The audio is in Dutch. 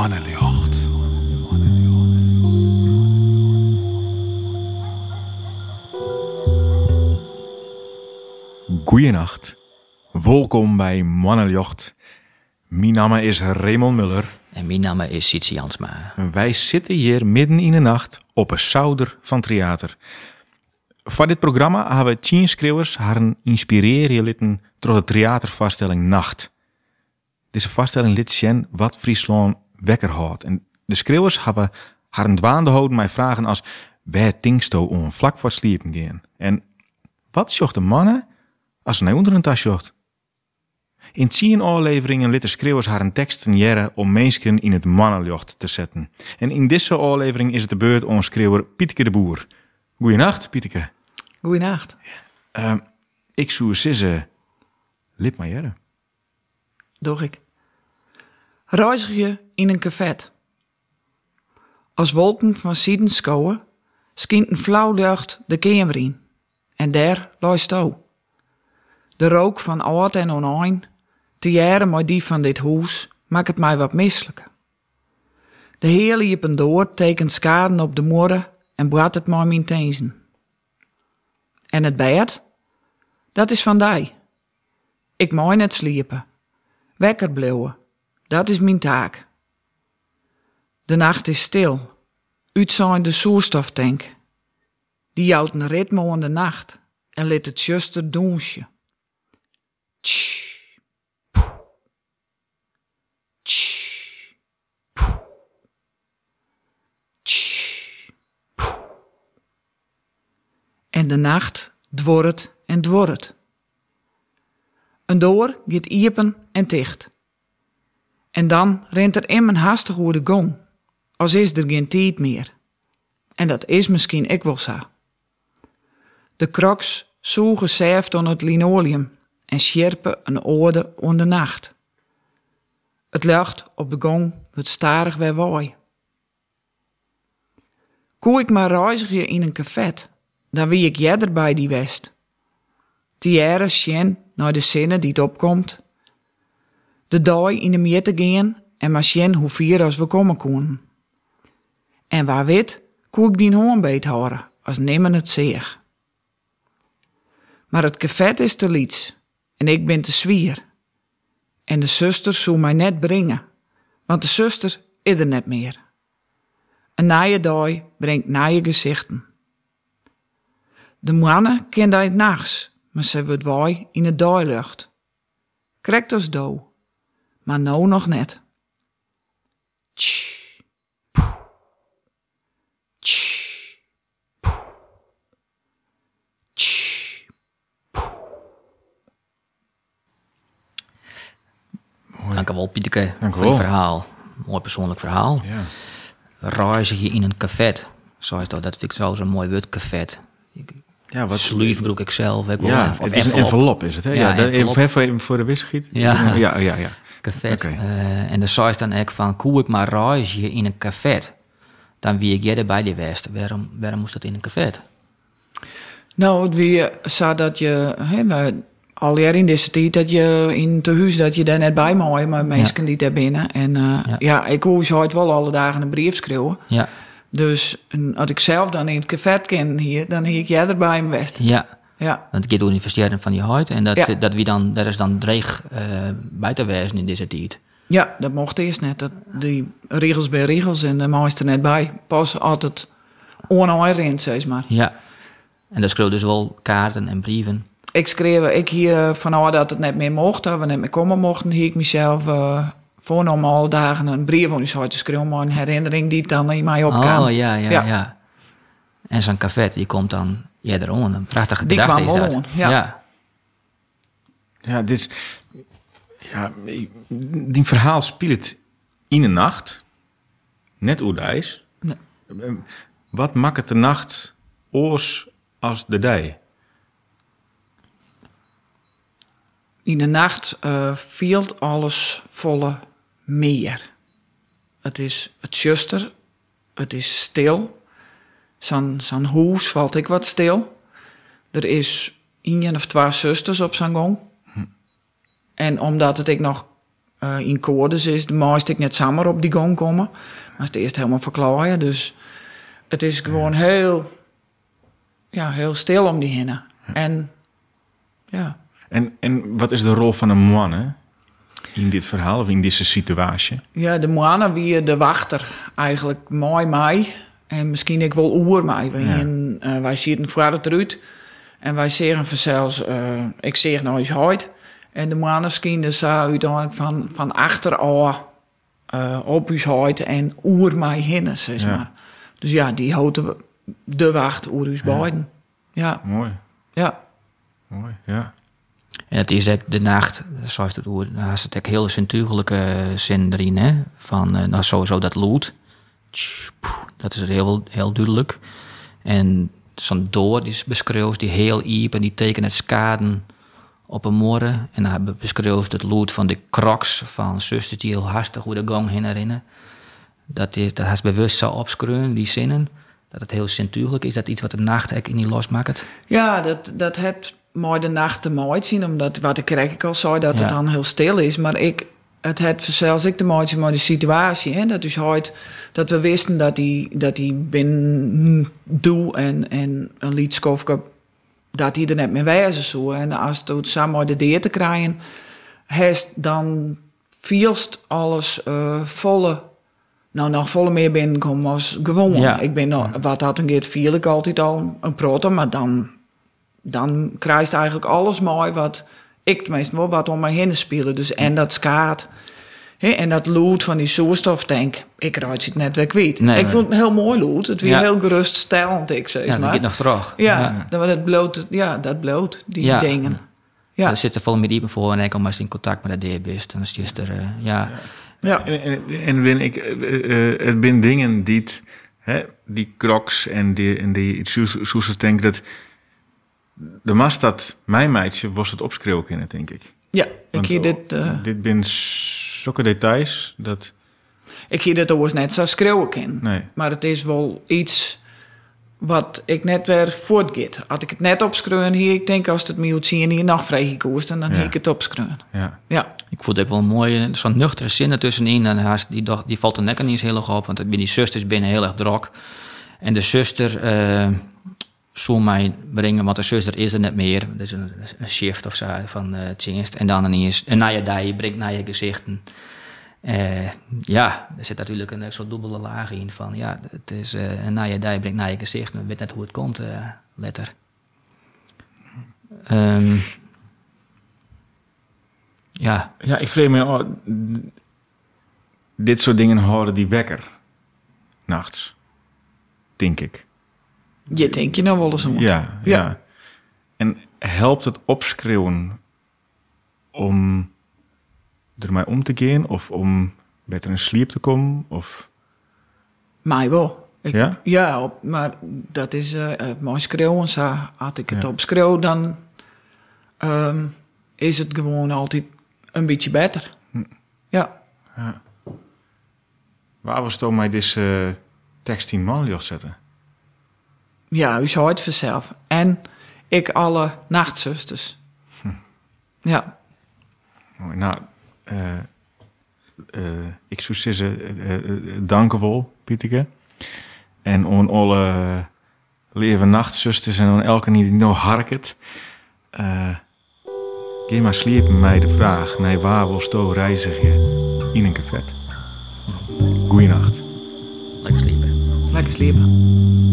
Mannenjocht. Goeienacht. Welkom bij Mannenjocht. Mijn naam is Raymond Muller. En mijn naam is Sitsi Jansma. Wij zitten hier midden in de nacht op een zouder van theater. Voor dit programma hebben we tien schreeuwers haar inspireren litten door de theatervaststelling Nacht. Deze vaststelling liet zien wat Friesland wekker houdt. En de schreeuwers hebben haar een dwaande houden met vragen als waar tinksto om vlak voor sliepen gaan? En wat zocht de mannen als ze naar onder een tas zocht? In tien afleveringen liet de schreeuwers haar een teksten jaren om mensen in het mannenjocht te zetten. En in deze aflevering is het de beurt om schreeuwer Pieteke de Boer. Goeienacht, Pieteke. Goeienacht. Ehm, ik zou sissen, lip maar jaren. Doch ik. Reizig je in een cafet. Als wolken van zieden schouwen, schijnt een flauw lucht de kamer. En daar luist sto. De rook van oud en oneen, te jaren met die van dit huis, maakt het mij wat misselijk. De hele jepen door tekent schade op de morren en braat het mij mijn tenzen. En het bed? Dat is van die. Ik moet net sliepen. Wekker blijven. Dat is mijn taak. De nacht is stil. Uit zijn de zoerstoftank. Die houdt een ritme aan de nacht en liet het juster doensje. Tsch. poeh. Tsch. poeh. Tsch. poeh. En de nacht dworret en dworret. Een door gaat iepen en dicht. En dan rent er immer haastig over de gong, als is er geen tijd meer. En dat is misschien ik wel zo. De kroks zoegen zeft aan het linoleum en scherpen een orde aan de nacht. Het lucht op de gong wordt starig weer waai. Koe ik maar reizigen in een café, dan wie ik jeder bij die west. Tiare sjen naar de zinnen die het opkomt. De dag in de meer te gaan en maar sjen hoe vier als we komen konden. En waar weet, koe ik die hoorn beet houden, als nemen het zeer. Maar het café is te liets en ik ben te zwier. En de zuster zou mij net brengen, want de zuster is er net meer. Een naaie dag brengt naaie gezichten. De mannen kennen het nachts, maar ze wordt waai in de daglucht. Krekt als do, maar nou nog net. Tsch, poeh. Tsch, poeh. Tsch. Wel, u voor je verhaal. Mooi persoonlijk verhaal. Ja. Reizig je in een café. Zoals dat, dat vind ik trouwens een mooi woord, café. Ja, wat Sluif broek ik zelf. Ik Ja, of het is een envelop. envelop is het, hè? Ja, Ja, envelop. even voor, voor de wisgiet. Ja. ja, ja. ja. Café. Oké. Eh, en dan zei ze dan ook van, koe ik maar reizen in een café. Dan wie ik jij bij die west. Waarom, waarom moest dat in een café? Nou, het weer zo dat je, hè, maar al jaar in deze tijd, dat je in het huis, dat je daar net bij moet, maar mensen die daar binnen. En eh, Ja. ja. ik hoef het wel alle dagen een brief schrijven. Ja, Dus en als ik zelf dan in het café ken hier, dan hier ik jij erbij in West. ja. Ja, Want gaat door investeren van je huid. En dat, Ja. dat, wie dan, dat is dan dreig eh bij te in deze tijd. ja dat mocht eerst net. Dat, die regels bij regels en de meester net bij. Pas altijd online rent, zeg maar. Ja. En dat schreef dus wel kaarten en brieven. Ik schreef, ik hier vanuit dat het net meer mocht, dat we net meer komen mochten, hier ik mezelf uh, voornomen alle dagen een brief van u te schrijven, maar een herinnering die dan in mij opkwam. Oh, ja, ja, Ja. ja. En zo'n café, die komt dan jij erom. Een prachtige Die gedachte kwam is dat. gewoon, ja. ja. Ja, dit is... Ja, die verhaal speelt in de nacht. Net hoe Wat maakt het de nacht oors als de dij? In de nacht uh, viel alles volle meer. Het is het zuster, het is stil. Zo'n zo'n huis valt ik wat stil. Er is één of twee zusters op zijn gang. En omdat het ik nog eh, in codes is de meeste ik net samen op die gang komen. Maar het eerst helemaal verklaaien. Dus het is gewoon heel, ja, heel stil om die heen. En ja. En, en wat is de rol van een hè? in dit verhaal of in deze situatie? Ja, de mannen wie de wachter eigenlijk mooi mij. En misschien ik wel oer mij. Wij, Ja. eh, wij zitten voor het eruit. En wij zeggen vanzelfs, eh, ik zeg nou eens huid. En de mannen schieten ze uiteindelijk van, van achter al eh, op uw huid en oer mij heen, zeg Ja. maar. Dus ja, die houden de wacht oer uw beiden. Ja, Mooi, ja. mooi, ja. En het is de nacht, zoals het woord, daar is het heel zintuigelijke zin erin, hè? Van, eh, nou sowieso dat lood. Dat is heel, heel duidelijk. En zo'n door die is beschreven, die heel iep en die tekent het skaden op een morgen. En dan beschreven het lood van de crocs van zusters die heel hastig hoe de gang herinneren. Dat is, dat is bewust zo opschreeuwen, die zinnen. Dat het heel zintuigelijk is. Dat iets wat de nacht in die losmaakt. Ja, dat, dat het mooi de nacht te mooi zien. Omdat, wat ik ik al zei, dat het dan heel stil is. Maar ik, het het zelfs ik de mooi zien met de situatie. Hè? Dat is ooit, dat we wisten dat hij dat die binnen doe en, en een liedskofke, dat hij er net mee wezen zou. En als het samen de deur te krijgen, heeft dan vielst alles eh, volle nou, nog volle meer binnenkomen als gewoon. Ja. Ik ben nog, wat dat een keer viel ik altijd al een proto, maar dan, dan krijgt eigenlijk alles mooi wat ik tenminste wel wat om mij heen spelen. Dus en dat skaat. hè, en dat lood van die zoerstoftank. Ik raad het net weer kwijt. Nee, ik maar- vond het heel mooi lood. Het was Ja. heel geruststellend, ik zeg Ja, dat maar. gaat nog terug. ja, dat dat bloot, ja, dat bloot, die Ja. dingen. Ja, Er zit er vol meer dieper voor en ik kom je in contact met de bent. Dan is het er, eh, ja. ja. En, en, en ben ik, eh, eh, het zijn dingen die, het, hè, die crocs en die, en die soeser tank, dat de mast dat mijn meidje was het opschreeuwen denk ik. ja. ik hier dit, eh, Dit zijn zulke details dat, ik hier dit overigens net zo schreeuwen kan. nee. Maar het is wel iets wat ik net weer voortgeet. Had ik het net opschreeuwen hier, ik denk als het me moet zien hier nog vrij gekoest, dan Ja. heb ik het opschreeuwen. Ja, Ja, Ik vond het wel mooi, eh, zo'n nuchtere zin ertussenin. En haast, die, dag- die valt de nek niet eens heel erg op, want die zusters binnen heel erg drok. En de zuster eh zou mij brengen, want de zuster is er net meer. Dat is een, shift of zo van eh het dienst. En dan ineens een naaie dij, brengt naar je gezichten. Eh, ja, er zit natuurlijk een soort dubbele laag in van ja, het is eh, een dij, brengt naar je gezichten. Ik weet net hoe het komt, eh, letter. Ehm, ja, ja ik vreemd me, oh, dit soort dingen houden die wekker, nachts, denk ik. Je denkt je nou wel eens om. Ja, ja. Ja. En helpt het opschreeuwen om ermee om te gaan of om beter in slaap te komen? Of, Mij wel. Ik- Ja? Ja, op- maar dat is eh eh, mooi schreeuwen. Zo. Als ik het Ja. opschreeuw, dan ehm, is het gewoon altijd een beetje beter. Hm. Ja. waar was toen mij deze eh, tekst in man zetten? Ja, u zou het vanzelf. En ik alle nachtzusters. Hm. Ja. Mooi. Nou, eh, eh, ik zou zeggen, eh, eh, dank wel, Pieteke. En on alle leven nachtzusters en on elke die nog harket. Eh geef maar sliep mij de vraag, naar waar wil sto reizigen je in een café? Goeienacht. lekker sliepen. Lekker slapen.